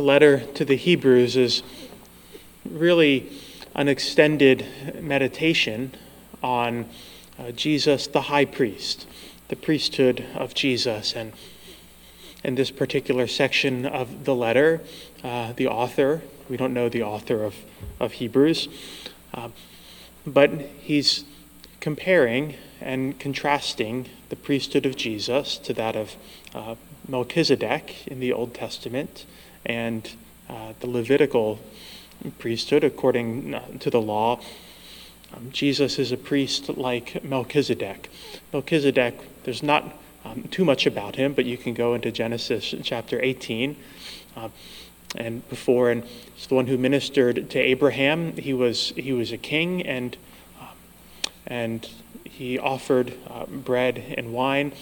the letter to the Hebrews is really an extended meditation on uh, Jesus, the high priest, the priesthood of Jesus. And in this particular section of the letter, uh, the author, we don't know the author of, of Hebrews, uh, but he's comparing and contrasting the priesthood of Jesus to that of uh, Melchizedek in the Old Testament and uh, the Levitical priesthood according uh, to the law. Um, Jesus is a priest like Melchizedek. Melchizedek, there's not um, too much about him, but you can go into Genesis chapter 18. Uh, and before, and he's the one who ministered to Abraham. He was he was a king, and um, and he offered uh, bread and wine.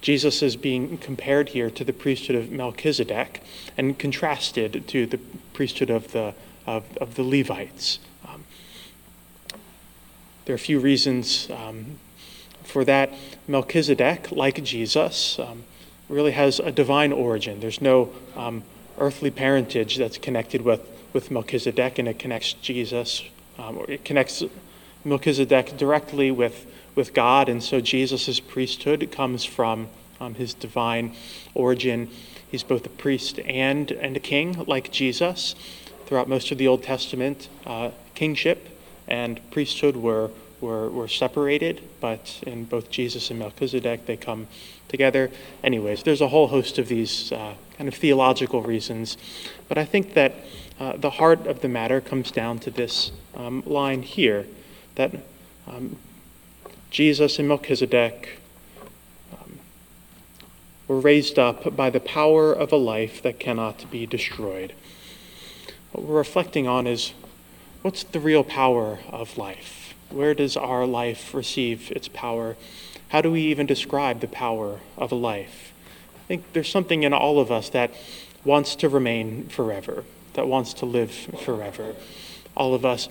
Jesus is being compared here to the priesthood of Melchizedek and contrasted to the priesthood of the, of, of the Levites. Um, there are a few reasons um, for that. Melchizedek, like Jesus, um, really has a divine origin. There's no um, earthly parentage that's connected with, with Melchizedek, and it connects Jesus, um, or it connects Melchizedek directly with with God, and so Jesus' priesthood comes from um, his divine origin. He's both a priest and, and a king, like Jesus. Throughout most of the Old Testament, uh, kingship and priesthood were, were, were separated, but in both Jesus and Melchizedek, they come together. Anyways, there's a whole host of these uh, kind of theological reasons, but I think that uh, the heart of the matter comes down to this um, line here that um, Jesus and Melchizedek um, were raised up by the power of a life that cannot be destroyed. What we're reflecting on is what's the real power of life? Where does our life receive its power? How do we even describe the power of a life? I think there's something in all of us that wants to remain forever, that wants to live forever. All of us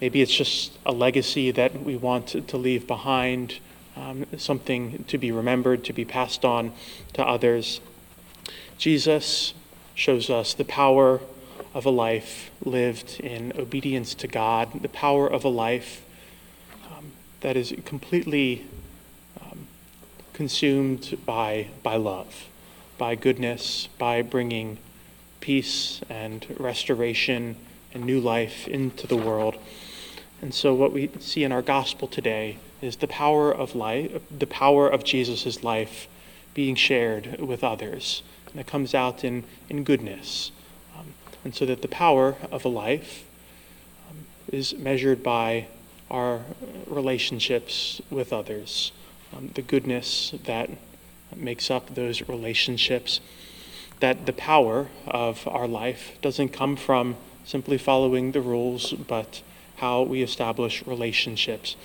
Maybe it's just a legacy that we want to, leave behind, um, something to be remembered, to be passed on to others. Jesus shows us the power of a life lived in obedience to God, the power of a life um, that is completely um, consumed by, by love, by goodness, by bringing peace and restoration and new life into the world. And so, what we see in our gospel today is the power of life, the power of Jesus' life being shared with others. And it comes out in, in goodness. Um, and so that the power of a life um, is measured by our relationships with others, um, the goodness that makes up those relationships. That the power of our life doesn't come from simply following the rules, but how we establish relationships.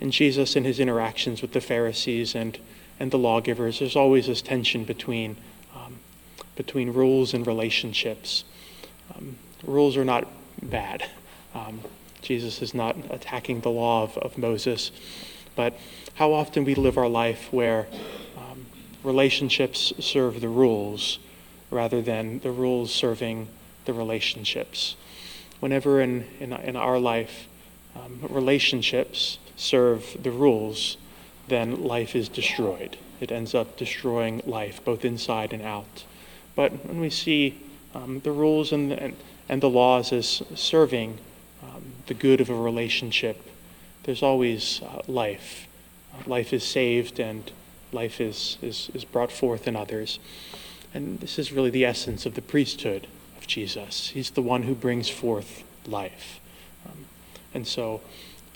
And Jesus, in his interactions with the Pharisees and, and the lawgivers, there's always this tension between, um, between rules and relationships. Um, rules are not bad. Um, Jesus is not attacking the law of, of Moses. But how often we live our life where um, relationships serve the rules rather than the rules serving the relationships whenever in, in, in our life um, relationships serve the rules, then life is destroyed. It ends up destroying life, both inside and out. But when we see um, the rules and, and, and, the laws as serving um, the good of a relationship, there's always uh, life. Uh, life is saved and life is, is, is brought forth in others. And this is really the essence of the priesthood of Jesus. He's the one who brings forth life. Um, and so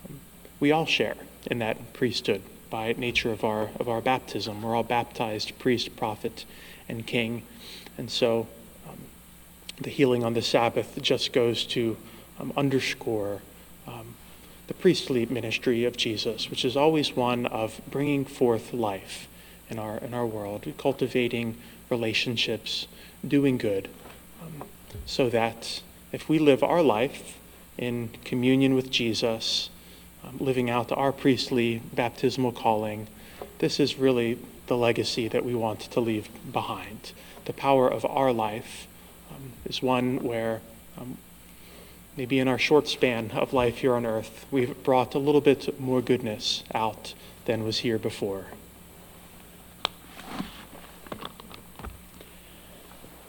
um, we all share in that priesthood by nature of our, of our baptism. We're all baptized priest, prophet, and king. And so um, the healing on the Sabbath just goes to um, underscore um, the priestly ministry of Jesus, which is always one of bringing forth life in our, in our world, cultivating relationships, doing good so that if we live our life in communion with Jesus, um, living out our priestly baptismal calling, this is really the legacy that we want to leave behind. The power of our life um, is one where um, maybe in our short span of life here on earth, we've brought a little bit more goodness out than was here before.